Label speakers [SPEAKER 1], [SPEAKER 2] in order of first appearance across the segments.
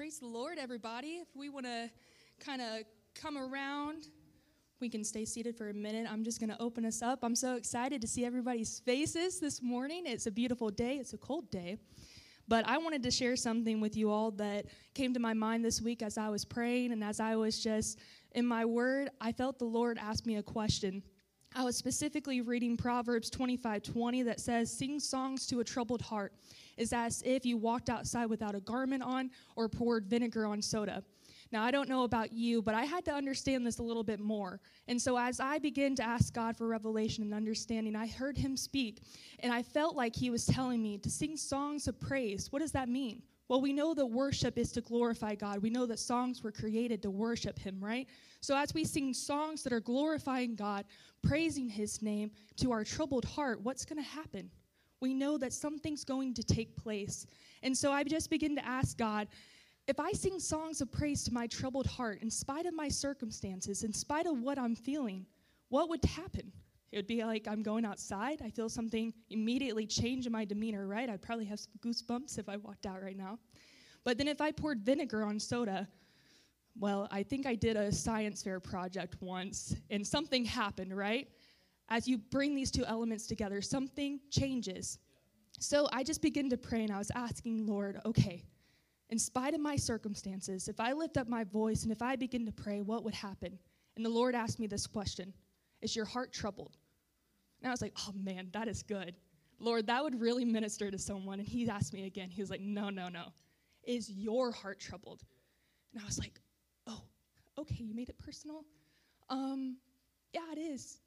[SPEAKER 1] Praise the Lord, everybody. If we want to kind of come around, we can stay seated for a minute. I'm just going to open us up. I'm so excited to see everybody's faces this morning. It's a beautiful day, it's a cold day. But I wanted to share something with you all that came to my mind this week as I was praying and as I was just in my word. I felt the Lord ask me a question. I was specifically reading Proverbs 25 20 that says, Sing songs to a troubled heart is as if you walked outside without a garment on or poured vinegar on soda. Now, I don't know about you, but I had to understand this a little bit more. And so, as I began to ask God for revelation and understanding, I heard Him speak, and I felt like He was telling me to sing songs of praise. What does that mean? Well, we know that worship is to glorify God. We know that songs were created to worship Him, right? So, as we sing songs that are glorifying God, praising His name to our troubled heart, what's going to happen? We know that something's going to take place. And so I just begin to ask God, if I sing songs of praise to my troubled heart, in spite of my circumstances, in spite of what I'm feeling, what would happen? It would be like I'm going outside. I feel something immediately change in my demeanor, right? I'd probably have some goosebumps if I walked out right now. But then if I poured vinegar on soda, well, I think I did a science fair project once and something happened, right? As you bring these two elements together, something changes. So I just begin to pray and I was asking, Lord, okay, in spite of my circumstances, if I lift up my voice and if I begin to pray, what would happen? And the Lord asked me this question Is your heart troubled? And I was like, oh man, that is good. Lord, that would really minister to someone. And he asked me again, he was like, no, no, no. Is your heart troubled? And I was like, oh, okay, you made it personal? Um, yeah, it is.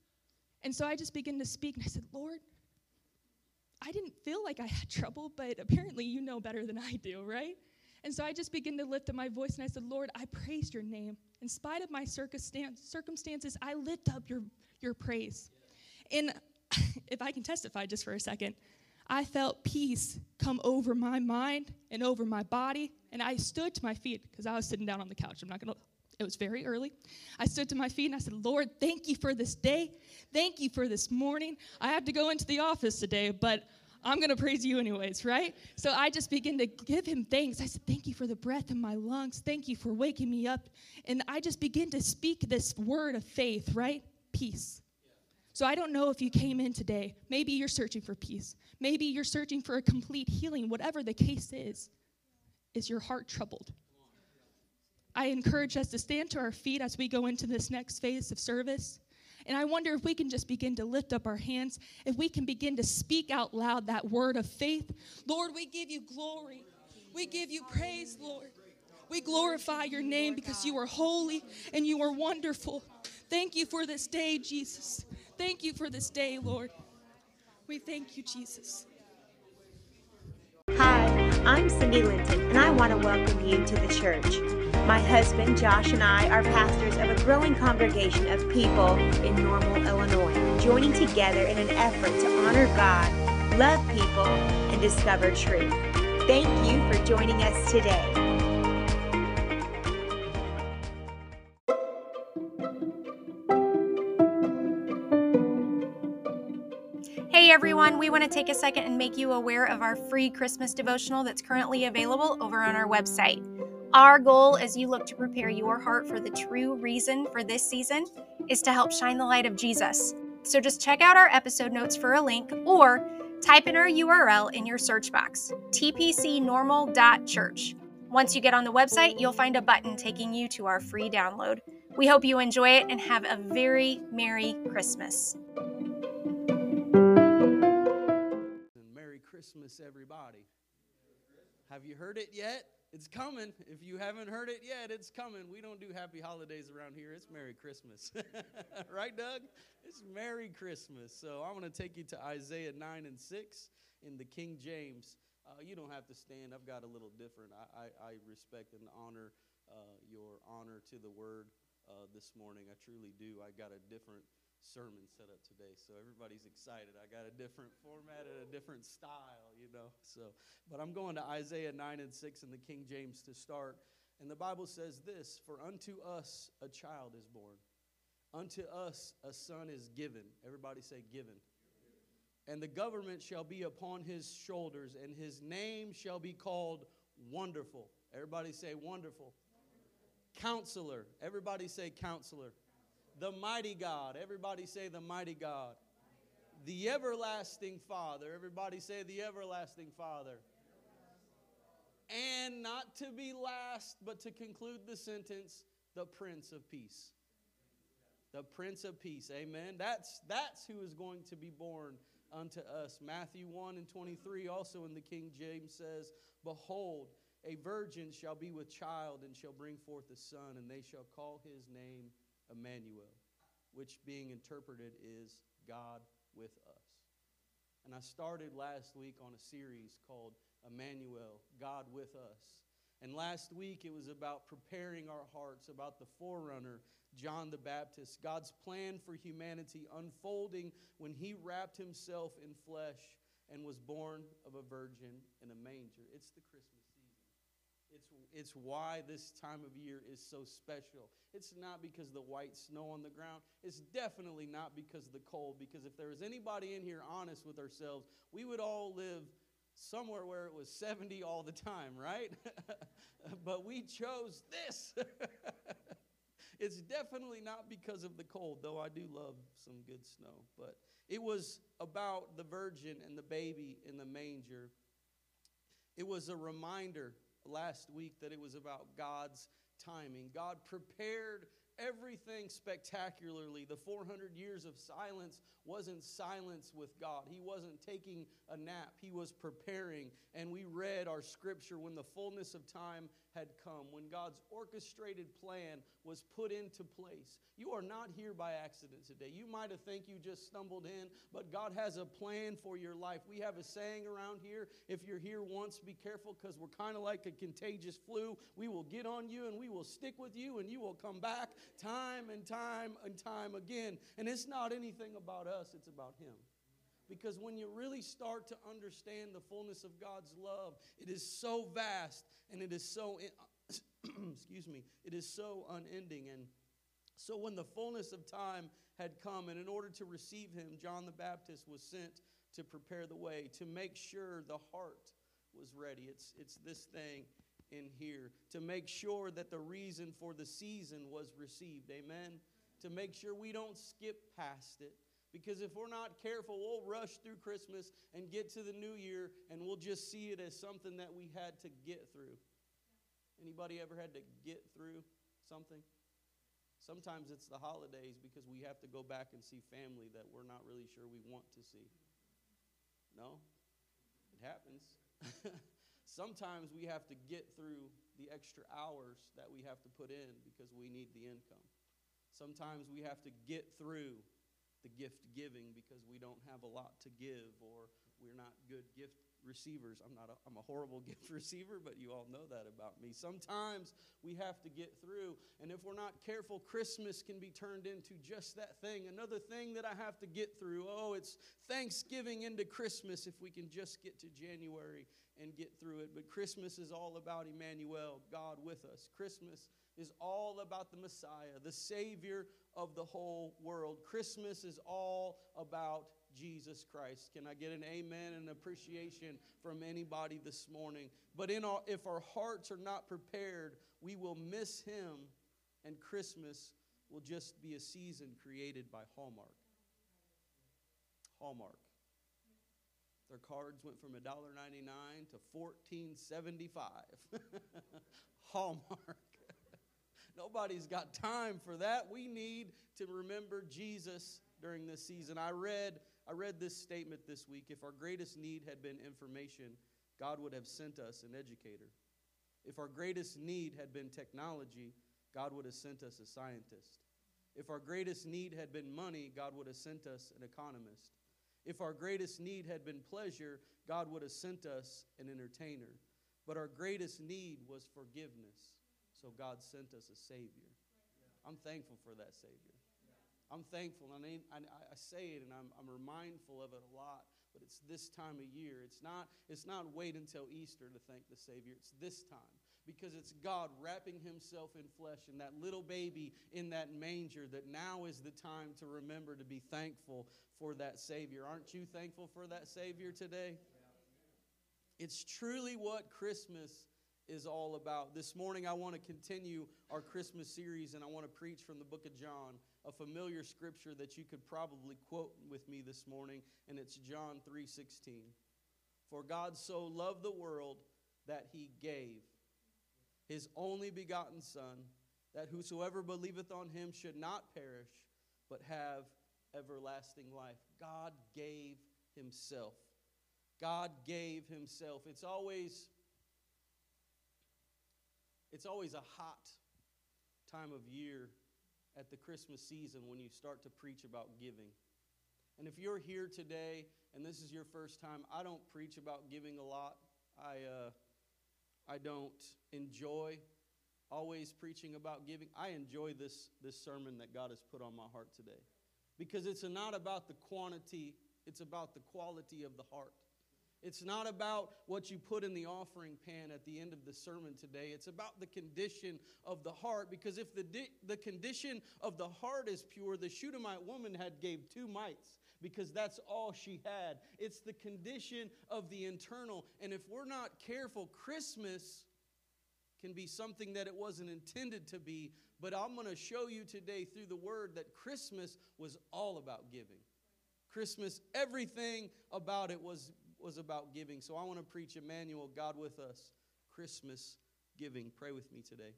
[SPEAKER 1] And so I just began to speak, and I said, Lord, I didn't feel like I had trouble, but apparently you know better than I do, right? And so I just began to lift up my voice, and I said, Lord, I praise your name. In spite of my circumstances, I lift up your, your praise. And if I can testify just for a second, I felt peace come over my mind and over my body, and I stood to my feet because I was sitting down on the couch. I'm not going to it was very early. I stood to my feet and I said, Lord, thank you for this day. Thank you for this morning. I had to go into the office today, but I'm going to praise you anyways, right? So I just began to give him thanks. I said, Thank you for the breath in my lungs. Thank you for waking me up. And I just begin to speak this word of faith, right? Peace. So I don't know if you came in today. Maybe you're searching for peace. Maybe you're searching for a complete healing, whatever the case is. Is your heart troubled? I encourage us to stand to our feet as we go into this next phase of service. And I wonder if we can just begin to lift up our hands, if we can begin to speak out loud that word of faith. Lord, we give you glory. We give you praise, Lord. We glorify your name because you are holy and you are wonderful. Thank you for this day, Jesus. Thank you for this day, Lord. We thank you, Jesus.
[SPEAKER 2] Hi, I'm Cindy Linton, and I want to welcome you to the church. My husband, Josh, and I are pastors of a growing congregation of people in Normal, Illinois, joining together in an effort to honor God, love people, and discover truth. Thank you for joining us today.
[SPEAKER 3] Hey everyone, we want to take a second and make you aware of our free Christmas devotional that's currently available over on our website. Our goal as you look to prepare your heart for the true reason for this season is to help shine the light of Jesus. So just check out our episode notes for a link or type in our URL in your search box tpcnormal.church. Once you get on the website, you'll find a button taking you to our free download. We hope you enjoy it and have a very Merry Christmas.
[SPEAKER 4] Merry Christmas, everybody. Have you heard it yet? It's coming. If you haven't heard it yet, it's coming. We don't do happy holidays around here. It's Merry Christmas. right, Doug? It's Merry Christmas. So I want to take you to Isaiah 9 and 6 in the King James. Uh, you don't have to stand. I've got a little different. I, I, I respect and honor uh, your honor to the word uh, this morning. I truly do. I got a different sermon set up today. So everybody's excited. I got a different format and a different style, you know. So, but I'm going to Isaiah 9 and 6 in the King James to start. And the Bible says this For unto us a child is born, unto us a son is given. Everybody say, given. And the government shall be upon his shoulders, and his name shall be called Wonderful. Everybody say wonderful. Counselor. Everybody say counselor. The mighty God. Everybody say the mighty God. The everlasting Father. Everybody say the everlasting Father. And not to be last, but to conclude the sentence, the Prince of Peace. The Prince of Peace. Amen. That's, that's who is going to be born unto us. Matthew 1 and 23, also in the King James says, Behold, a virgin shall be with child and shall bring forth a son, and they shall call his name Emmanuel, which being interpreted is God with us. And I started last week on a series called Emmanuel, God with us. And last week it was about preparing our hearts, about the forerunner, John the Baptist, God's plan for humanity unfolding when he wrapped himself in flesh and was born of a virgin in a manger. It's the Christmas it's, it's why this time of year is so special. It's not because the white snow on the ground. It's definitely not because of the cold. Because if there was anybody in here honest with ourselves, we would all live somewhere where it was 70 all the time, right? but we chose this. it's definitely not because of the cold, though I do love some good snow. But it was about the virgin and the baby in the manger. It was a reminder last week that it was about God's timing. God prepared everything spectacularly. The 400 years of silence wasn't silence with God. He wasn't taking a nap, He was preparing. And we read our scripture when the fullness of time had come, when God's orchestrated plan was put into place. You are not here by accident today. You might have think you just stumbled in, but God has a plan for your life. We have a saying around here, if you're here once, be careful because we're kind of like a contagious flu. We will get on you and we will stick with you and you will come back time and time and time again. And it's not anything about it's about him. Because when you really start to understand the fullness of God's love, it is so vast and it is so, excuse me, it is so unending. And so when the fullness of time had come, and in order to receive him, John the Baptist was sent to prepare the way, to make sure the heart was ready. It's, it's this thing in here, to make sure that the reason for the season was received. Amen? To make sure we don't skip past it because if we're not careful, we'll rush through Christmas and get to the new year and we'll just see it as something that we had to get through. Anybody ever had to get through something? Sometimes it's the holidays because we have to go back and see family that we're not really sure we want to see. No? It happens. Sometimes we have to get through the extra hours that we have to put in because we need the income. Sometimes we have to get through the gift giving because we don't have a lot to give or we're not good gift receivers. I'm not a, I'm a horrible gift receiver, but you all know that about me. Sometimes we have to get through, and if we're not careful, Christmas can be turned into just that thing. Another thing that I have to get through. Oh, it's Thanksgiving into Christmas if we can just get to January and get through it. But Christmas is all about Emmanuel, God with us. Christmas is all about the Messiah, the Savior of the whole world. Christmas is all about Jesus Christ. Can I get an amen and appreciation from anybody this morning? But in our, if our hearts are not prepared, we will miss Him, and Christmas will just be a season created by Hallmark. Hallmark. Their cards went from $1.99 to $14.75. Hallmark. Nobody's got time for that. We need to remember Jesus during this season. I read, I read this statement this week. If our greatest need had been information, God would have sent us an educator. If our greatest need had been technology, God would have sent us a scientist. If our greatest need had been money, God would have sent us an economist. If our greatest need had been pleasure, God would have sent us an entertainer. But our greatest need was forgiveness. So God sent us a Savior. I'm thankful for that Savior. I'm thankful, and I, I, say it, and I'm, I'm mindful of it a lot. But it's this time of year. It's not. It's not wait until Easter to thank the Savior. It's this time because it's God wrapping Himself in flesh and that little baby in that manger. That now is the time to remember to be thankful for that Savior. Aren't you thankful for that Savior today? It's truly what Christmas is all about. This morning, I want to continue our Christmas series, and I want to preach from the book of John, a familiar scripture that you could probably quote with me this morning, and it's John 3:16. For God so loved the world that he gave his only begotten Son, that whosoever believeth on him should not perish, but have everlasting life. God gave himself. God gave himself. It's always it's always a hot time of year at the Christmas season when you start to preach about giving. And if you're here today and this is your first time, I don't preach about giving a lot. I, uh, I don't enjoy always preaching about giving. I enjoy this, this sermon that God has put on my heart today because it's not about the quantity, it's about the quality of the heart. It's not about what you put in the offering pan at the end of the sermon today. It's about the condition of the heart. Because if the, di- the condition of the heart is pure, the Shunammite woman had gave two mites because that's all she had. It's the condition of the internal. And if we're not careful, Christmas can be something that it wasn't intended to be. But I'm going to show you today through the word that Christmas was all about giving. Christmas, everything about it was was about giving. So I want to preach Emmanuel, God with us, Christmas giving. Pray with me today.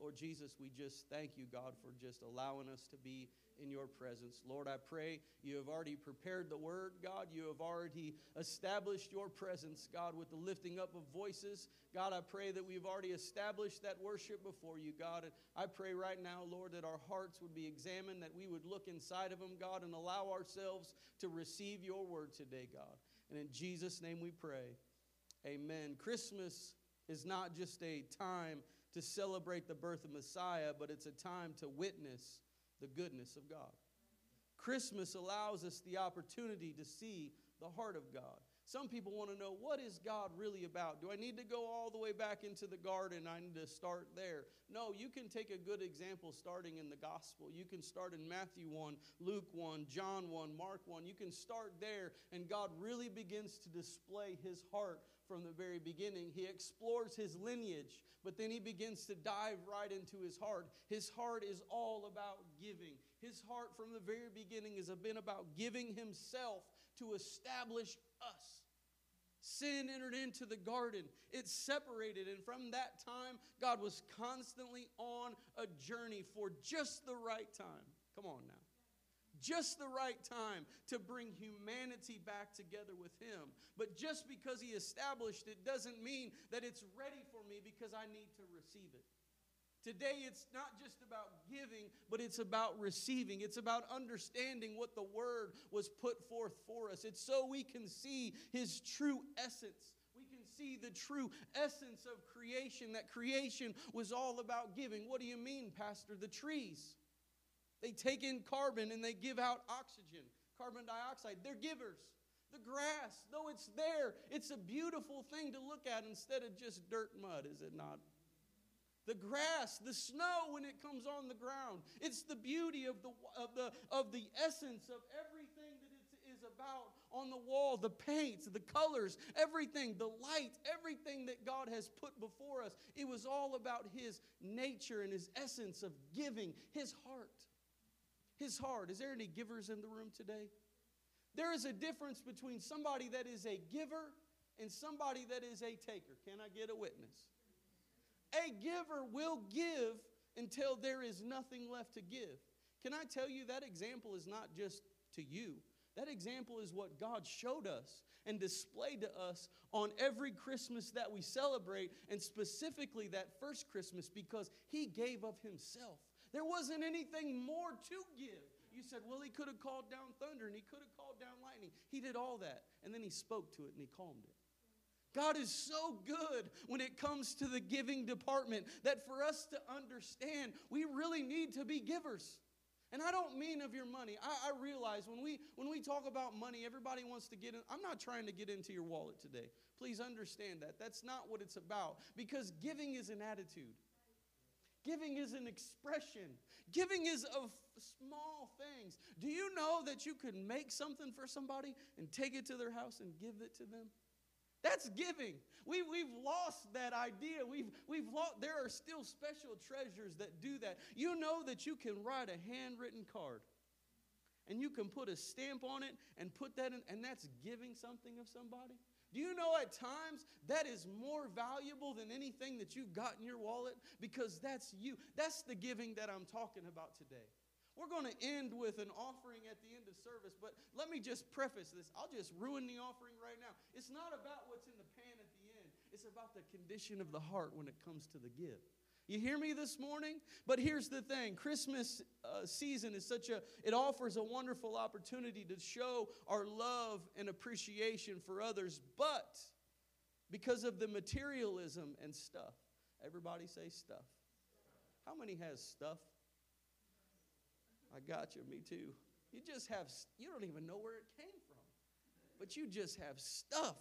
[SPEAKER 4] Lord Jesus, we just thank you, God, for just allowing us to be in your presence. Lord, I pray you have already prepared the word, God. You have already established your presence, God, with the lifting up of voices. God, I pray that we've already established that worship before you, God. And I pray right now, Lord, that our hearts would be examined, that we would look inside of them, God, and allow ourselves to receive your word today, God. And in Jesus' name we pray. Amen. Christmas is not just a time to celebrate the birth of Messiah, but it's a time to witness the goodness of God. Christmas allows us the opportunity to see the heart of God. Some people want to know what is God really about? Do I need to go all the way back into the garden? I need to start there. No, you can take a good example starting in the gospel. You can start in Matthew 1, Luke 1, John 1, Mark 1. You can start there, and God really begins to display his heart from the very beginning. He explores his lineage, but then he begins to dive right into his heart. His heart is all about giving. His heart from the very beginning has been about giving himself to establish us. Sin entered into the garden. It separated. And from that time, God was constantly on a journey for just the right time. Come on now. Just the right time to bring humanity back together with Him. But just because He established it doesn't mean that it's ready for me because I need to receive it. Today, it's not just about giving, but it's about receiving. It's about understanding what the Word was put forth for us. It's so we can see His true essence. We can see the true essence of creation, that creation was all about giving. What do you mean, Pastor? The trees. They take in carbon and they give out oxygen, carbon dioxide. They're givers. The grass, though it's there, it's a beautiful thing to look at instead of just dirt mud, is it not? The grass, the snow when it comes on the ground. It's the beauty of the, of the, of the essence of everything that it is about on the wall the paints, the colors, everything, the light, everything that God has put before us. It was all about His nature and His essence of giving, His heart. His heart. Is there any givers in the room today? There is a difference between somebody that is a giver and somebody that is a taker. Can I get a witness? A giver will give until there is nothing left to give. Can I tell you that example is not just to you? That example is what God showed us and displayed to us on every Christmas that we celebrate, and specifically that first Christmas because He gave of Himself. There wasn't anything more to give. You said, well, He could have called down thunder and He could have called down lightning. He did all that, and then He spoke to it and He calmed it. God is so good when it comes to the giving department that for us to understand, we really need to be givers. And I don't mean of your money. I, I, realize when we when we talk about money, everybody wants to get in. I'm not trying to get into your wallet today. Please understand that. That's not what it's about. Because giving is an attitude. Giving is an expression. Giving is of small things. Do you know that you could make something for somebody and take it to their house and give it to them? That's giving. We, we've lost that idea. We've, we've lost, there are still special treasures that do that. You know that you can write a handwritten card and you can put a stamp on it and put that in, and that's giving something of somebody. Do you know at times that is more valuable than anything that you've got in your wallet? Because that's you. That's the giving that I'm talking about today. We're going to end with an offering at the end of service, but let me just preface this. I'll just ruin the offering right now. It's not about what's in the pan at the end, it's about the condition of the heart when it comes to the give. You hear me this morning? But here's the thing Christmas uh, season is such a, it offers a wonderful opportunity to show our love and appreciation for others, but because of the materialism and stuff, everybody say stuff. How many has stuff? I got you, me too. You just have, you don't even know where it came from, but you just have stuff.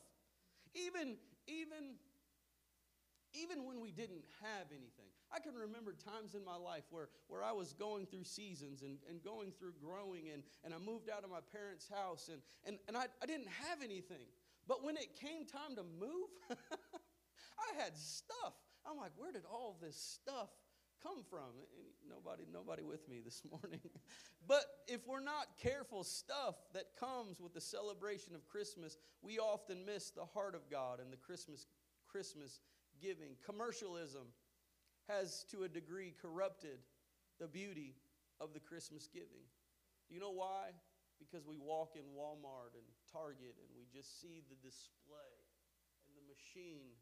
[SPEAKER 4] Even, even, even when we didn't have anything. I can remember times in my life where, where I was going through seasons and, and going through growing, and, and I moved out of my parents' house, and, and, and I, I didn't have anything. But when it came time to move, I had stuff. I'm like, where did all this stuff come from? Nobody, nobody with me this morning. but if we're not careful, stuff that comes with the celebration of Christmas, we often miss the heart of God and the Christmas, Christmas giving. Commercialism has, to a degree, corrupted the beauty of the Christmas giving. Do you know why? Because we walk in Walmart and Target and we just see the display and the machine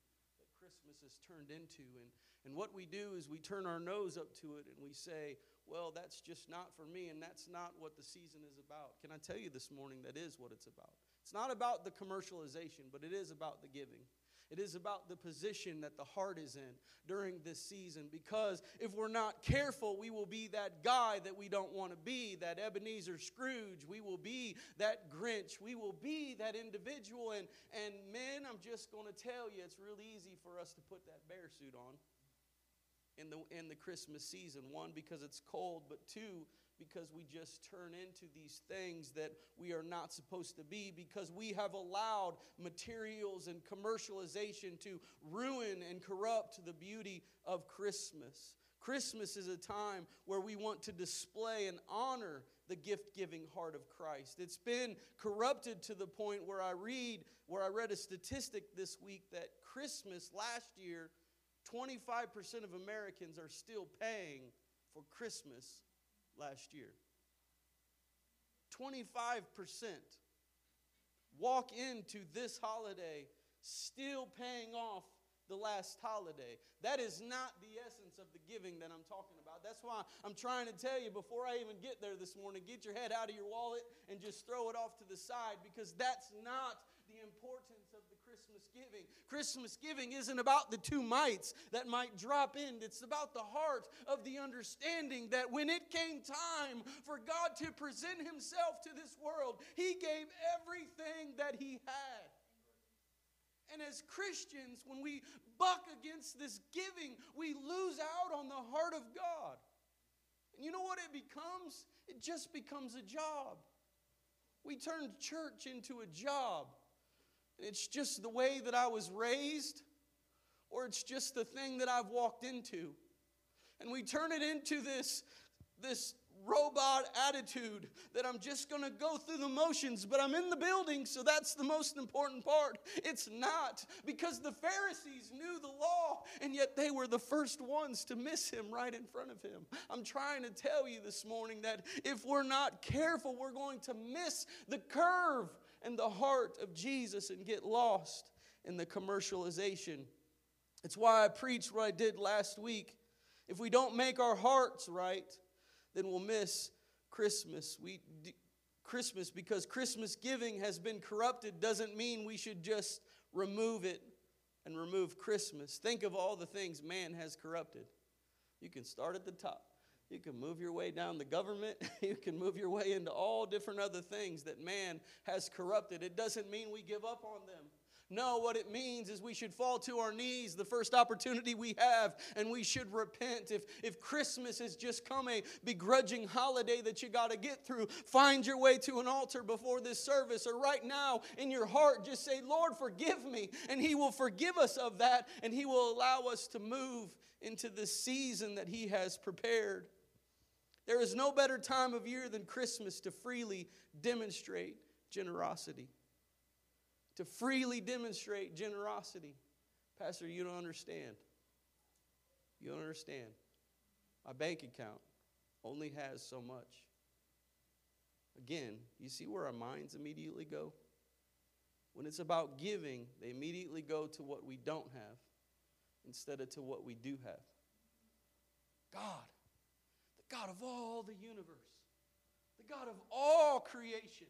[SPEAKER 4] Christmas has turned into. And, and what we do is we turn our nose up to it and we say, well, that's just not for me and that's not what the season is about. Can I tell you this morning that is what it's about? It's not about the commercialization, but it is about the giving. It is about the position that the heart is in during this season. Because if we're not careful, we will be that guy that we don't want to be, that Ebenezer Scrooge. We will be that Grinch. We will be that individual. And, and men, I'm just going to tell you, it's real easy for us to put that bear suit on in the, in the Christmas season. One, because it's cold, but two, because we just turn into these things that we are not supposed to be because we have allowed materials and commercialization to ruin and corrupt the beauty of Christmas. Christmas is a time where we want to display and honor the gift giving heart of Christ. It's been corrupted to the point where I read, where I read a statistic this week that Christmas last year, 25% of Americans are still paying for Christmas last year. 25% walk into this holiday still paying off the last holiday. That is not the essence of the giving that I'm talking about. That's why I'm trying to tell you before I even get there this morning get your head out of your wallet and just throw it off to the side because that's not the importance of the Christmas giving. Christmas giving isn't about the two mites that might drop in, it's about the heart of the understanding that when it came time for God to present Himself to this world, He gave everything that He had. And as Christians, when we buck against this giving, we lose out on the heart of God. And you know what it becomes? It just becomes a job. We turned church into a job it's just the way that I was raised, or it's just the thing that I've walked into. And we turn it into this, this robot attitude that I'm just going to go through the motions, but I'm in the building, so that's the most important part. It's not because the Pharisees knew the law, and yet they were the first ones to miss him right in front of him. I'm trying to tell you this morning that if we're not careful, we're going to miss the curve and the heart of Jesus and get lost in the commercialization. It's why I preached what I did last week. If we don't make our hearts right, then we'll miss Christmas. We Christmas because Christmas giving has been corrupted doesn't mean we should just remove it and remove Christmas. Think of all the things man has corrupted. You can start at the top. You can move your way down the government. you can move your way into all different other things that man has corrupted. It doesn't mean we give up on them. No, what it means is we should fall to our knees the first opportunity we have and we should repent. If, if Christmas has just come a begrudging holiday that you got to get through, find your way to an altar before this service or right now in your heart, just say, Lord, forgive me. And He will forgive us of that and He will allow us to move into the season that He has prepared. There is no better time of year than Christmas to freely demonstrate generosity to freely demonstrate generosity. Pastor, you don't understand. You don't understand. My bank account only has so much. Again, you see where our minds immediately go? When it's about giving, they immediately go to what we don't have instead of to what we do have. God, God of all the universe, the God of all creation,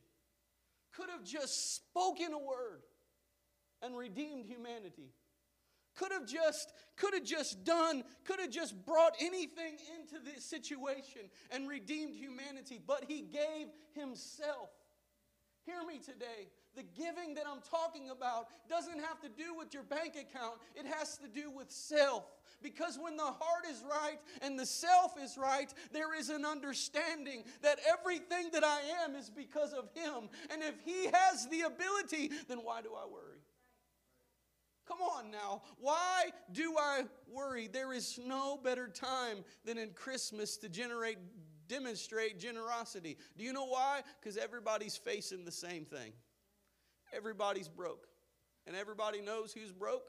[SPEAKER 4] could have just spoken a word and redeemed humanity. Could have just could have just done could have just brought anything into this situation and redeemed humanity but he gave himself. Hear me today the giving that i'm talking about doesn't have to do with your bank account it has to do with self because when the heart is right and the self is right, there is an understanding that everything that I am is because of Him. And if He has the ability, then why do I worry? Come on now. Why do I worry? There is no better time than in Christmas to generate demonstrate generosity. Do you know why? Cuz everybody's facing the same thing. Everybody's broke. And everybody knows who's broke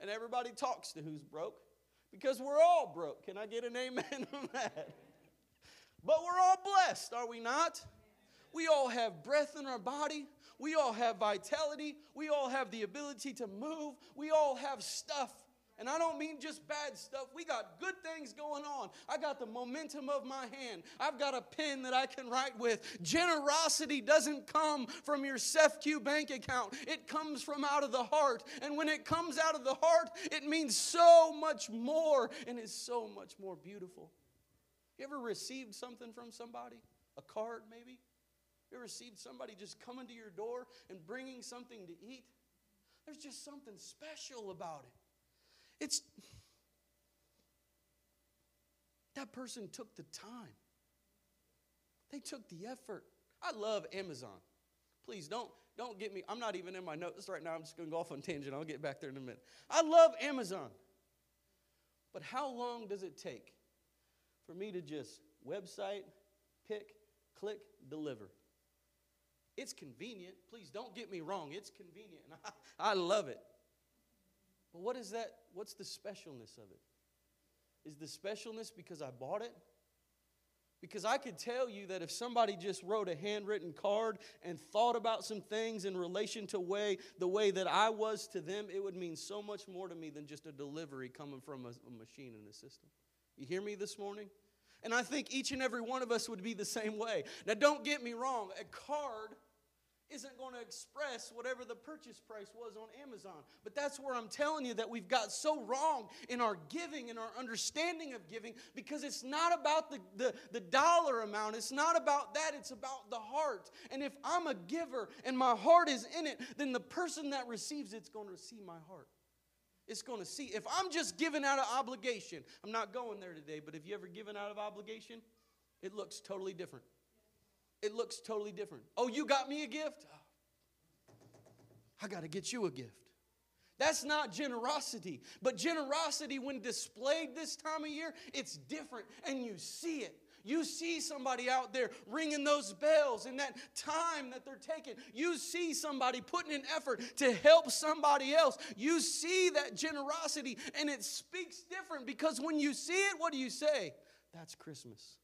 [SPEAKER 4] and everybody talks to who's broke because we're all broke. Can I get an amen on that? But we're all blessed, are we not? We all have breath in our body. We all have vitality. We all have the ability to move. We all have stuff and I don't mean just bad stuff. We got good things going on. I got the momentum of my hand. I've got a pen that I can write with. Generosity doesn't come from your SEFQ bank account, it comes from out of the heart. And when it comes out of the heart, it means so much more and is so much more beautiful. You ever received something from somebody? A card, maybe? You ever received somebody just coming to your door and bringing something to eat? There's just something special about it. It's that person took the time. They took the effort. I love Amazon. Please don't don't get me. I'm not even in my notes right now. I'm just going to go off on tangent. I'll get back there in a minute. I love Amazon. But how long does it take for me to just website, pick, click, deliver? It's convenient. Please don't get me wrong. It's convenient. I, I love it. But what is that? What's the specialness of it? Is the specialness because I bought it? Because I could tell you that if somebody just wrote a handwritten card and thought about some things in relation to way the way that I was to them, it would mean so much more to me than just a delivery coming from a, a machine in a system. You hear me this morning? And I think each and every one of us would be the same way. Now, don't get me wrong, a card isn't going to express whatever the purchase price was on Amazon. But that's where I'm telling you that we've got so wrong in our giving and our understanding of giving because it's not about the, the, the dollar amount. It's not about that. It's about the heart. And if I'm a giver and my heart is in it, then the person that receives it's going to see my heart. It's going to see. If I'm just giving out of obligation, I'm not going there today, but if you ever given out of obligation, it looks totally different it looks totally different. Oh, you got me a gift? I got to get you a gift. That's not generosity. But generosity, when displayed this time of year, it's different and you see it. You see somebody out there ringing those bells in that time that they're taking. You see somebody putting an effort to help somebody else. You see that generosity and it speaks different because when you see it, what do you say? That's Christmas.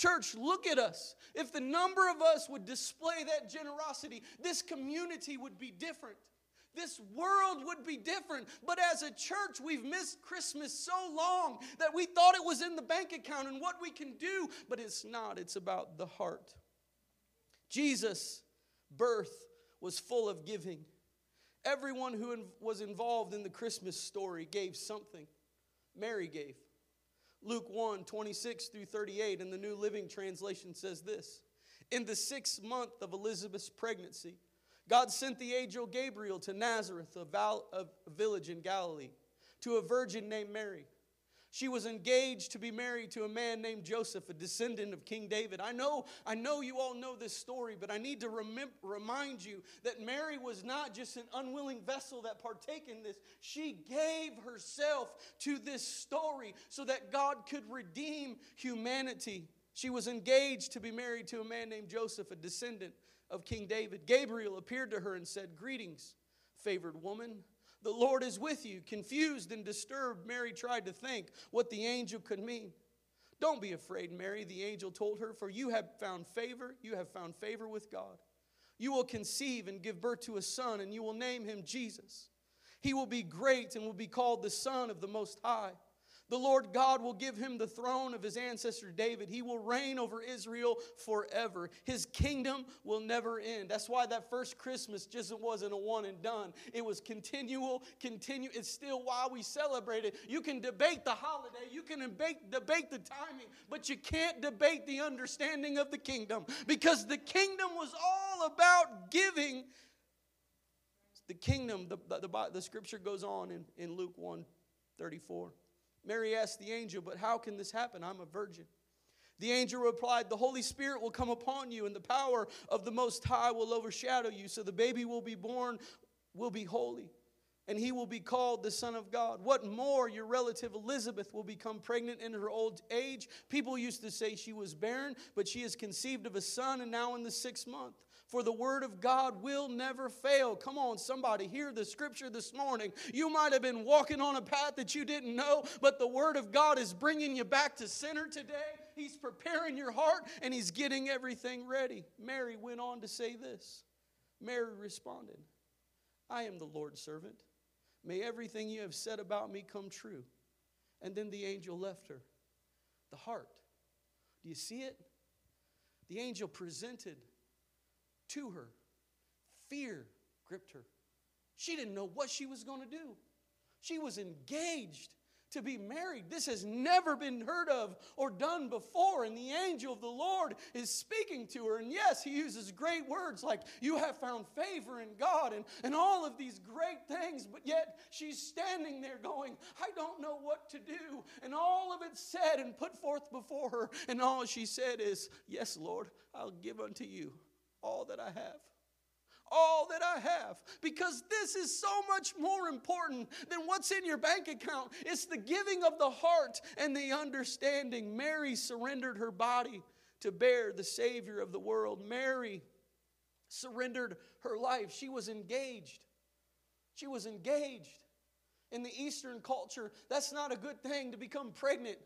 [SPEAKER 4] Church, look at us. If the number of us would display that generosity, this community would be different. This world would be different. But as a church, we've missed Christmas so long that we thought it was in the bank account and what we can do, but it's not. It's about the heart. Jesus' birth was full of giving. Everyone who was involved in the Christmas story gave something. Mary gave. Luke 1 26 through 38 in the New Living Translation says this In the sixth month of Elizabeth's pregnancy, God sent the angel Gabriel to Nazareth, a, village in Galilee, to a virgin named Mary. She was engaged to be married to a man named Joseph, a descendant of King David. I know, I know you all know this story, but I need to remind you that Mary was not just an unwilling vessel that partake in this. She gave herself to this story so that God could redeem humanity. She was engaged to be married to a man named Joseph, a descendant of King David. Gabriel appeared to her and said, Greetings, favored woman. The Lord is with you. Confused and disturbed, Mary tried to think what the angel could mean. Don't be afraid, Mary, the angel told her, for you have found favor. You have found favor with God. You will conceive and give birth to a son, and you will name him Jesus. He will be great and will be called the Son of the Most High. The Lord God will give him the throne of his ancestor David. He will reign over Israel forever. His kingdom will never end. That's why that first Christmas just wasn't a one and done. It was continual, continue. It's still why we celebrate it. You can debate the holiday, you can debate, debate the timing, but you can't debate the understanding of the kingdom because the kingdom was all about giving. The kingdom, the, the, the, scripture goes on in, in Luke 1 34. Mary asked the angel, But how can this happen? I'm a virgin. The angel replied, The Holy Spirit will come upon you, and the power of the Most High will overshadow you. So the baby will be born, will be holy, and he will be called the Son of God. What more, your relative Elizabeth will become pregnant in her old age. People used to say she was barren, but she has conceived of a son, and now in the sixth month. For the word of God will never fail. Come on, somebody, hear the scripture this morning. You might have been walking on a path that you didn't know, but the word of God is bringing you back to center today. He's preparing your heart and he's getting everything ready. Mary went on to say this. Mary responded, I am the Lord's servant. May everything you have said about me come true. And then the angel left her. The heart. Do you see it? The angel presented to her. Fear gripped her. She didn't know what she was going to do. She was engaged to be married. This has never been heard of or done before. And the angel of the Lord is speaking to her. And yes, he uses great words like, You have found favor in God, and, and all of these great things. But yet she's standing there going, I don't know what to do. And all of it said and put forth before her. And all she said is, Yes, Lord, I'll give unto you all that I have. All that I have. Because this is so much more important than what's in your bank account. It's the giving of the heart and the understanding. Mary surrendered her body to bear the Savior of the world. Mary surrendered her life. She was engaged. She was engaged. In the Eastern culture, that's not a good thing to become pregnant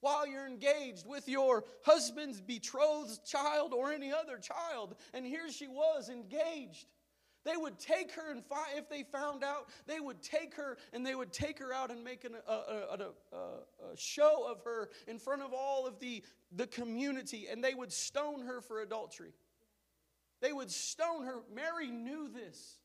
[SPEAKER 4] while you're engaged with your husband's betrothed child or any other child. And here she was engaged. They would take her and find, if they found out, they would take her and they would take her out and make an, a, a, a, a, show of her in front of all of the, the community and they would stone her for adultery. They would stone her. Mary knew this.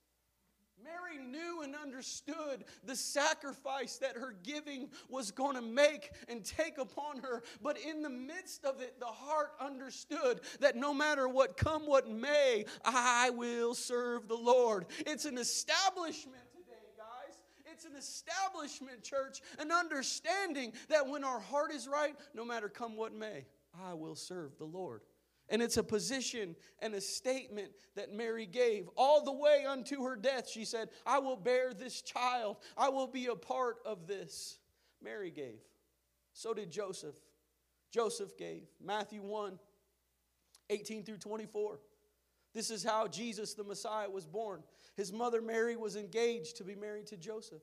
[SPEAKER 4] Mary knew and understood the sacrifice that her giving was going to make and take upon her. But in the midst of it, the heart understood that no matter what come what may, I will serve the Lord. It's an establishment today, guys. It's an establishment, church, an understanding that when our heart is right, no matter come what may, I will serve the Lord. And it's a position and a statement that Mary gave. All the way unto her death, she said, I will bear this child. I will be a part of this. Mary gave. So did Joseph. Joseph gave. Matthew 1 18 through 24. This is how Jesus the Messiah was born. His mother Mary was engaged to be married to Joseph.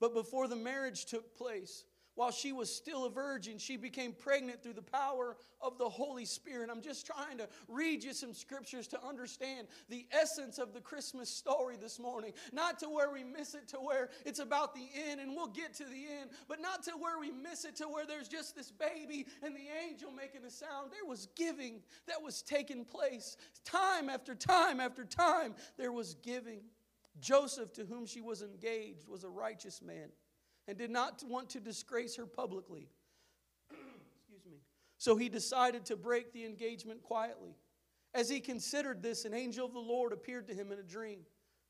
[SPEAKER 4] But before the marriage took place, while she was still a virgin, she became pregnant through the power of the Holy Spirit. I'm just trying to read you some scriptures to understand the essence of the Christmas story this morning. Not to where we miss it, to where it's about the end, and we'll get to the end, but not to where we miss it, to where there's just this baby and the angel making a sound. There was giving that was taking place. Time after time after time, there was giving. Joseph, to whom she was engaged, was a righteous man and did not want to disgrace her publicly. Excuse me. So he decided to break the engagement quietly. As he considered this, an angel of the Lord appeared to him in a dream.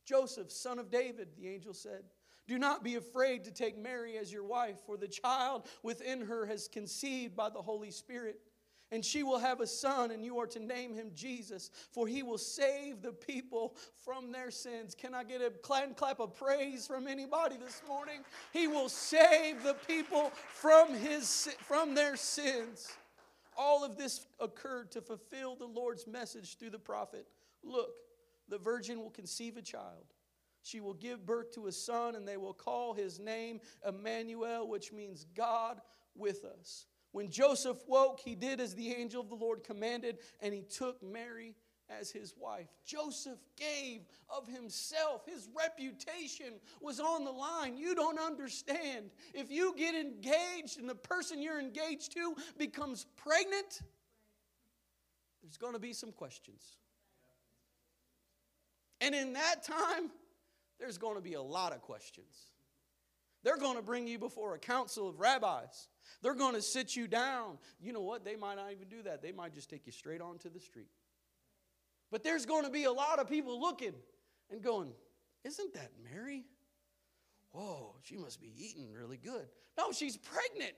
[SPEAKER 4] Joseph, son of David, the angel said, Do not be afraid to take Mary as your wife, for the child within her has conceived by the Holy Spirit. And she will have a son, and you are to name him Jesus, for he will save the people from their sins. Can I get a clap of praise from anybody this morning? He will save the people from, his, from their sins. All of this occurred to fulfill the Lord's message through the prophet. Look, the virgin will conceive a child. She will give birth to a son, and they will call his name Emmanuel, which means God with us. When Joseph woke, he did as the angel of the Lord commanded, and he took Mary as his wife. Joseph gave of himself. His reputation was on the line. You don't understand. If you get engaged and the person you're engaged to becomes pregnant, there's going to be some questions. And in that time, there's going to be a lot of questions. They're going to bring you before a council of rabbis. They're going to sit you down. You know what? They might not even do that. They might just take you straight onto the street. But there's going to be a lot of people looking and going, Isn't that Mary? Whoa, she must be eating really good. No, she's pregnant.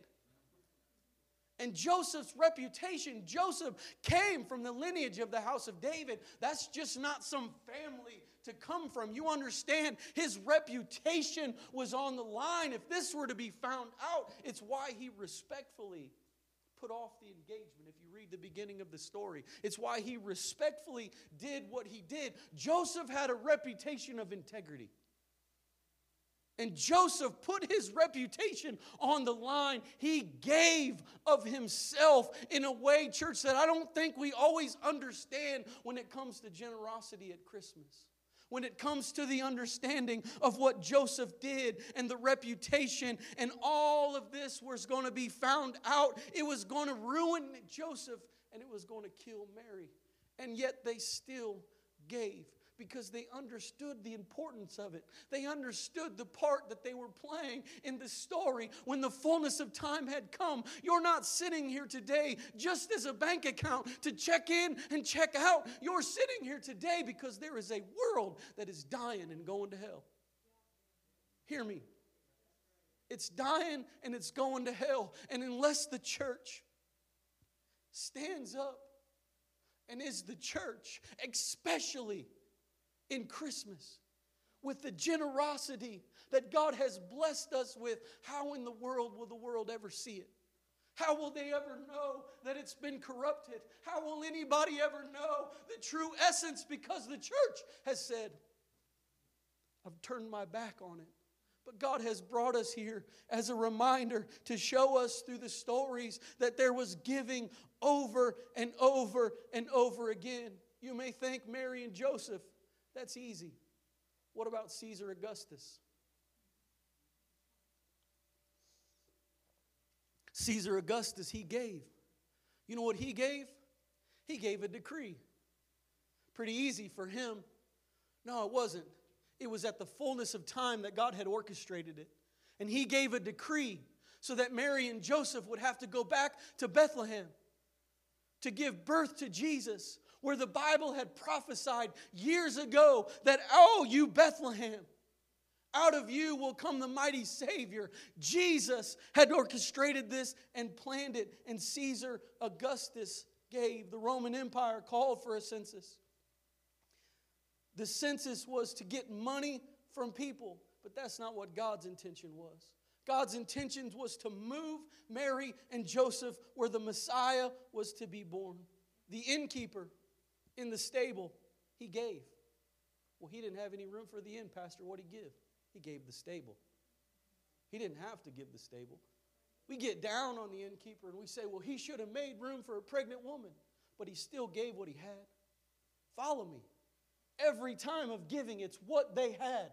[SPEAKER 4] And Joseph's reputation, Joseph came from the lineage of the house of David. That's just not some family to come from. You understand, his reputation was on the line. If this were to be found out, it's why he respectfully put off the engagement if you read the beginning of the story. It's why he respectfully did what he did. Joseph had a reputation of integrity. And Joseph put his reputation on the line. He gave of himself in a way, church, that I don't think we always understand when it comes to generosity at Christmas when it comes to the understanding of what Joseph did and the reputation, and all of this was going to be found out. It was going to ruin Joseph and it was going to kill Mary. And yet they still gave because they understood the importance of it. They understood the part that they were playing in the story when the fullness of time had come. You're not sitting here today just as a bank account to check in and check out. You're sitting here today because there is a world that is dying and going to hell. Hear me. It's dying and it's going to hell. And unless the church stands up and is the church, especially in Christmas with the generosity that God has blessed us with, how in the world will the world ever see it? How will they ever know that it's been corrupted? How will anybody ever know the true essence because the church has said, I've turned my back on it. But God has brought us here as a reminder to show us through the stories that there was giving over and over and over again. You may think Mary and Joseph that's easy. What about Caesar Augustus? Caesar Augustus, he gave. You know what he gave? He gave a decree. Pretty easy for him. No, it wasn't. It was at the fullness of time that God had orchestrated it. And he gave a decree so that Mary and Joseph would have to go back to Bethlehem to give birth to Jesus where the Bible had prophesied years ago that, oh, you Bethlehem, out of you will come the mighty Savior. Jesus had orchestrated this and planned it, and Caesar Augustus gave. The Roman Empire called for a census. The census was to get money from people, but that's not what God's intention was. God's intention was to move Mary and Joseph where the Messiah was to be born. The innkeeper in the stable, he gave. Well, he didn't have any room for the inn, Pastor. What'd he give? He gave the stable. He didn't have to give the stable. We get down on the innkeeper and we say, well, he should have made room for a pregnant woman, but he still gave what he had. Follow me. Every time of giving, it's what they had.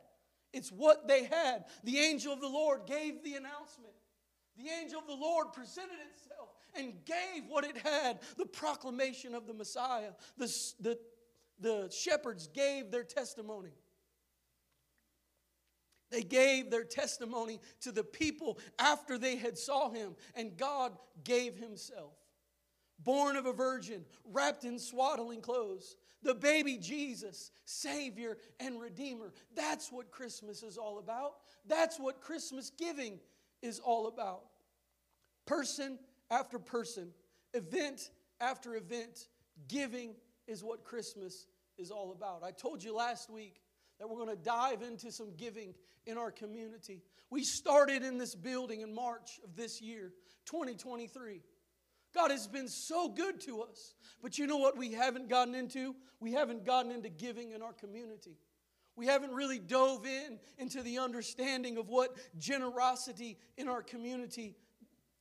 [SPEAKER 4] It's what they had. The angel of the Lord gave the announcement. The angel of the Lord presented itself and gave what it had the proclamation of the Messiah. The, the, the shepherds gave their testimony. They gave their testimony to the people after they had saw him, and God gave himself. born of a virgin, wrapped in swaddling clothes. The baby Jesus, Savior and Redeemer. That's what Christmas is all about. That's what Christmas giving is all about. Person after person, event after event, giving is what Christmas is all about. I told you last week that we're going to dive into some giving in our community. We started in this building in March of this year, 2023. God has been so good to us. But you know what we haven't gotten into? We haven't gotten into giving in our community. We haven't really dove in into the understanding of what generosity in our community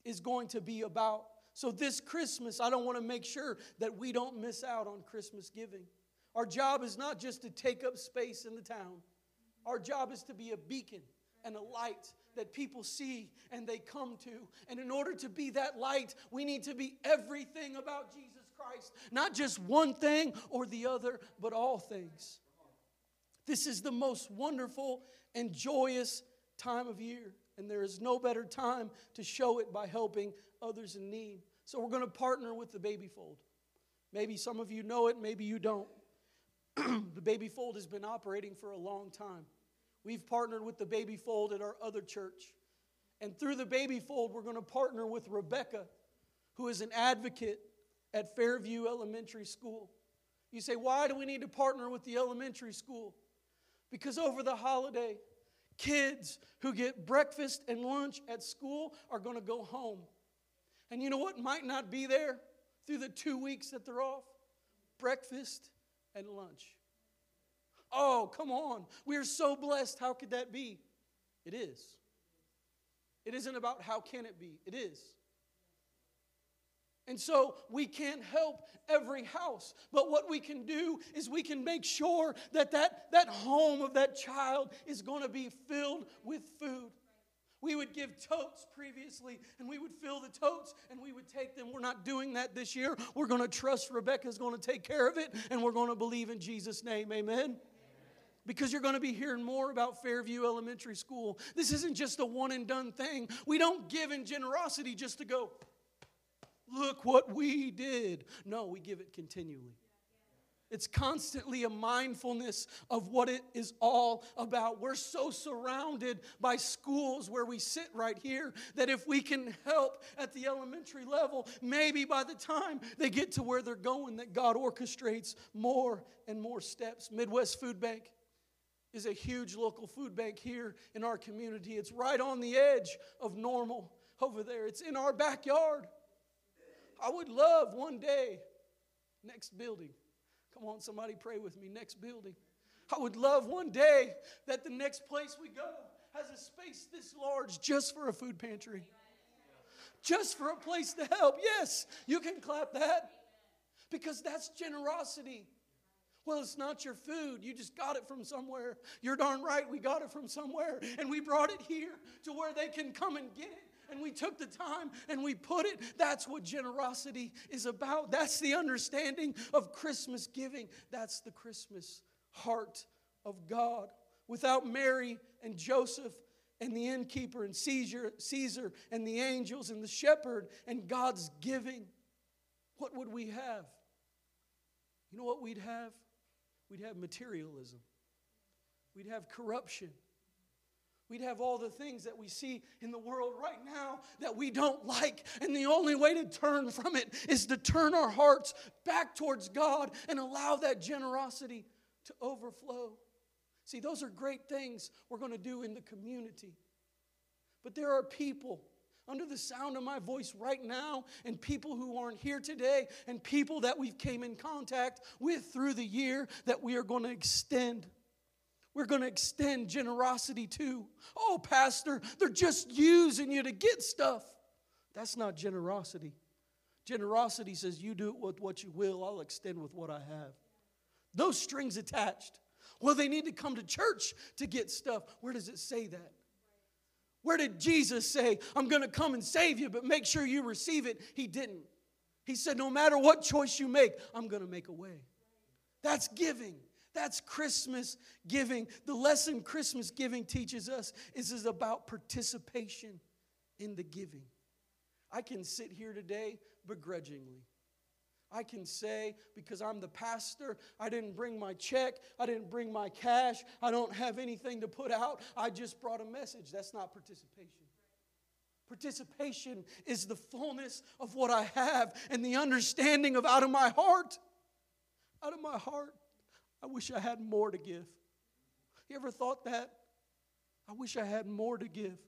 [SPEAKER 4] is going to be about. So, this Christmas, I don't want to make sure that we don't miss out on Christmas giving. Our job is not just to take up space in the town, our job is to be a beacon and a light that people see and they come to. And in order to be that light, we need to be everything about Jesus Christ, not just one thing or the other, but all things. This is the most wonderful and joyous time of year, and there is no better time to show it by helping others in need. So, we're going to partner with the Baby Fold. Maybe some of you know it, maybe you don't. the Baby Fold has been operating for a long time. We've partnered with the Baby Fold at our other church. And through the Baby Fold, we're going to partner with Rebecca, who is an advocate at Fairview Elementary School. You say, why do we need to partner with the elementary school? Because over the holiday, kids who get breakfast and lunch at school are going to go home. And you know what might not be there through the two weeks that they're off? Breakfast and lunch. Oh, come on. We are so blessed. How could that be? It is. It isn't about how can it be, it is. And so we can't help every house. But what we can do is we can make sure that that, that home of that child is going to be filled with food. We would give totes previously, and we would fill the totes, and we would take them. We're not doing that this year. We're going to trust Rebecca's going to take care of it, and we're going to believe in Jesus' name. Amen because you're going to be hearing more about Fairview Elementary School. This isn't just a one and done thing. We don't give in generosity just to go, look what we did. No, we give it continually. It's constantly a mindfulness of what it is all about. We're so surrounded by schools where we sit right here that if we can help at the elementary level, maybe by the time they get to where they're going, that God orchestrates more and more steps. Midwest Food Bank is a huge local food bank here in our community. It's right on the edge of normal over there, it's in our backyard. I would love one day, next building. Come on, somebody pray with me. Next building. I would love one day that the next place we go has a space this large just for a food pantry, just for a place to help. Yes, you can clap that because that's generosity. Well, it's not your food. You just got it from somewhere. You're darn right, we got it from somewhere. And we brought it here to where they can come and get it. And we took the time and we put it. That's what generosity is about. That's the understanding of Christmas giving. That's the Christmas heart of God. Without Mary and Joseph and the innkeeper and Caesar, Caesar and the angels and the shepherd and God's giving, what would we have? You know what we'd have? We'd have materialism. We'd have corruption. We'd have all the things that we see in the world right now that we don't like. And the only way to turn from it is to turn our hearts back towards God and allow that generosity to overflow. See, those are great things we're going to do in the community. But there are people under the sound of my voice right now and people who aren't here today and people that we've came in contact with through the year that we are going to extend we're going to extend generosity to. Oh, Pastor, they're just using you to get stuff. That's not generosity. Generosity says, You do it with what you will, I'll extend with what I have. No strings attached. Well, they need to come to church to get stuff. Where does it say that? Where did Jesus say, I'm going to come and save you, but make sure you receive it? He didn't. He said, No matter what choice you make, I'm going to make a way. That's giving. That's Christmas giving. The lesson Christmas giving teaches us is, is about participation in the giving. I can sit here today begrudgingly. I can say, because I'm the pastor, I didn't bring my check, I didn't bring my cash, I don't have anything to put out, I just brought a message. That's not participation. Participation is the fullness of what I have and the understanding of out of my heart. Out of my heart, I wish I had more to give. You ever thought that? I wish I had more to give.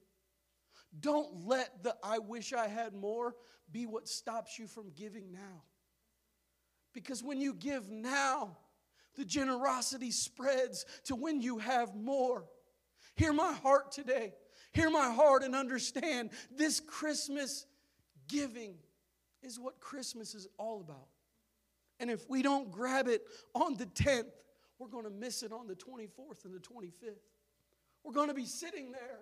[SPEAKER 4] Don't let the I wish I had more be what stops you from giving now. Because when you give now, the generosity spreads to when you have more. Hear my heart today. Hear my heart and understand this Christmas giving is what Christmas is all about. And if we don't grab it on the 10th, we're going to miss it on the 24th and the 25th. We're going to be sitting there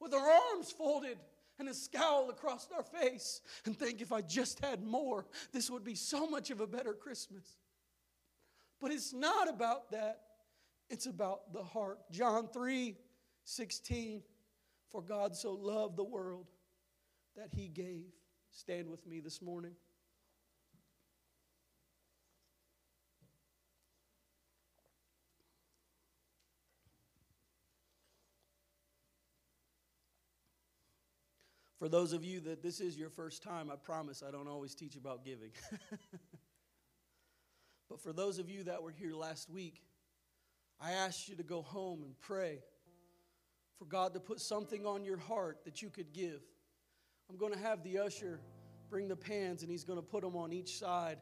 [SPEAKER 4] with our arms folded and a scowl across our face and think if I just had more, this would be so much of a better Christmas. But it's not about that, it's about the heart. John 3 16, for God so loved the world that he gave. Stand with me this morning. For those of you that this is your first time, I promise I don't always teach about giving. but for those of you that were here last week, I asked you to go home and pray for God to put something on your heart that you could give. I'm going to have the usher bring the pans and he's going to put them on each side.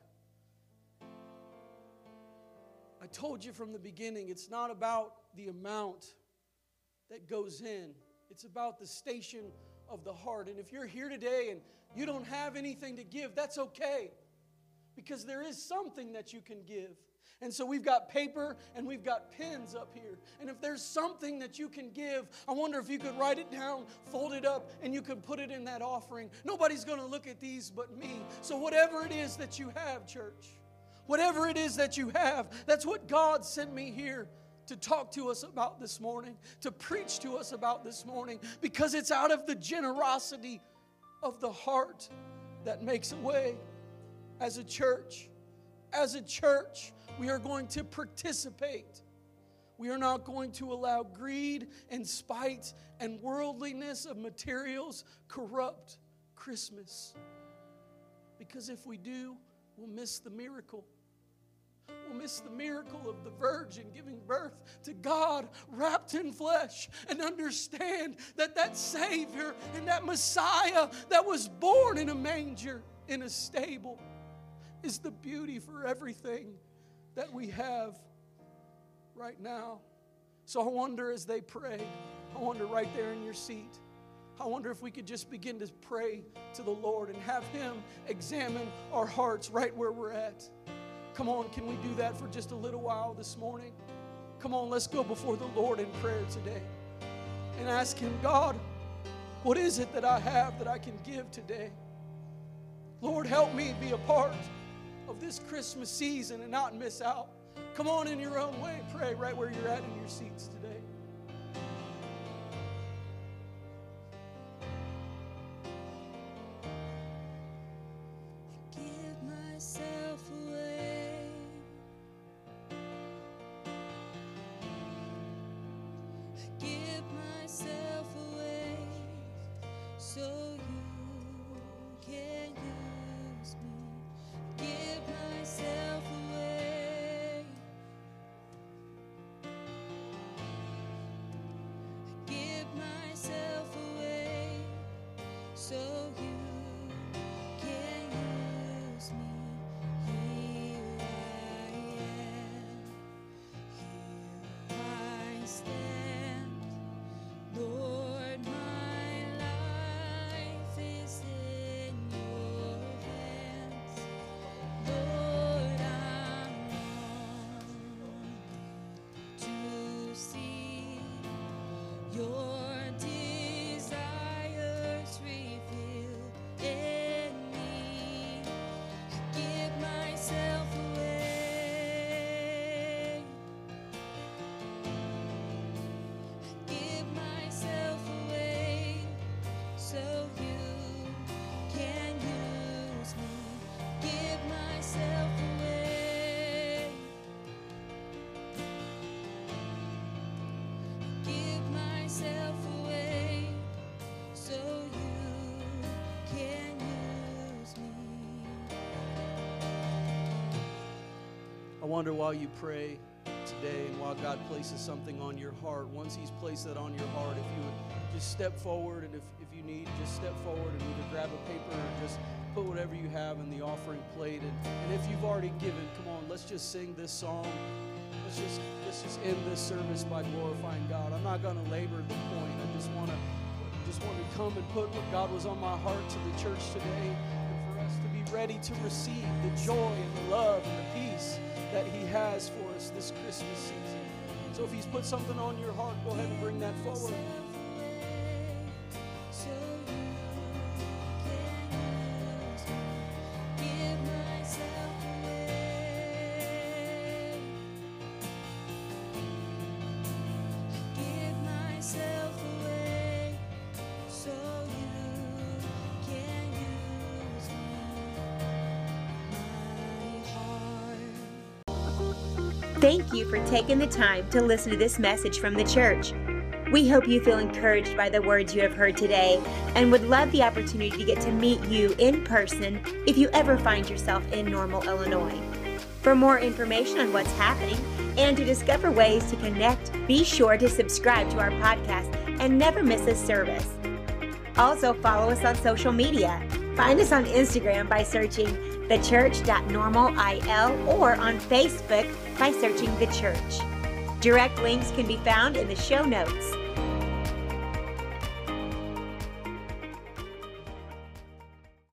[SPEAKER 4] I told you from the beginning, it's not about the amount that goes in, it's about the station of the heart. And if you're here today and you don't have anything to give, that's okay because there is something that you can give. And so we've got paper and we've got pens up here. And if there's something that you can give, I wonder if you could write it down, fold it up, and you could put it in that offering. Nobody's going to look at these but me. So whatever it is that you have, church, whatever it is that you have, that's what God sent me here to talk to us about this morning, to preach to us about this morning, because it's out of the generosity of the heart that makes a way. As a church, as a church, we are going to participate. We are not going to allow greed and spite and worldliness of materials corrupt Christmas. Because if we do, we'll miss the miracle will miss the miracle of the virgin giving birth to God wrapped in flesh and understand that that Savior and that Messiah that was born in a manger, in a stable, is the beauty for everything that we have right now. So I wonder as they pray, I wonder right there in your seat. I wonder if we could just begin to pray to the Lord and have Him examine our hearts right where we're at. Come on, can we do that for just a little while this morning? Come on, let's go before the Lord in prayer today and ask Him, God, what is it that I have that I can give today? Lord, help me be a part of this Christmas season and not miss out. Come on in your own way, pray right where you're at in your seats today. Wonder while you pray today and while God places something on your heart, once He's placed that on your heart, if you would just step forward and if, if you need, just step forward and either grab a paper or just put whatever you have in the offering plate. And, and if you've already given, come on, let's just sing this song. Let's just, let's just end this service by glorifying God. I'm not going to labor the point. I just want to just want to come and put what God was on my heart to the church today and for us to be ready to receive the joy and the love and the peace that He has for us this Christmas season. So if He's put something on your heart, go ahead and bring that forward.
[SPEAKER 2] For taking the time to listen to this message from the church. We hope you feel encouraged by the words you have heard today and would love the opportunity to get to meet you in person if you ever find yourself in Normal, Illinois. For more information on what's happening and to discover ways to connect, be sure to subscribe to our podcast and never miss a service. Also, follow us on social media. Find us on Instagram by searching thechurch.normalil or on Facebook by searching The Church. Direct links can be found in the show notes.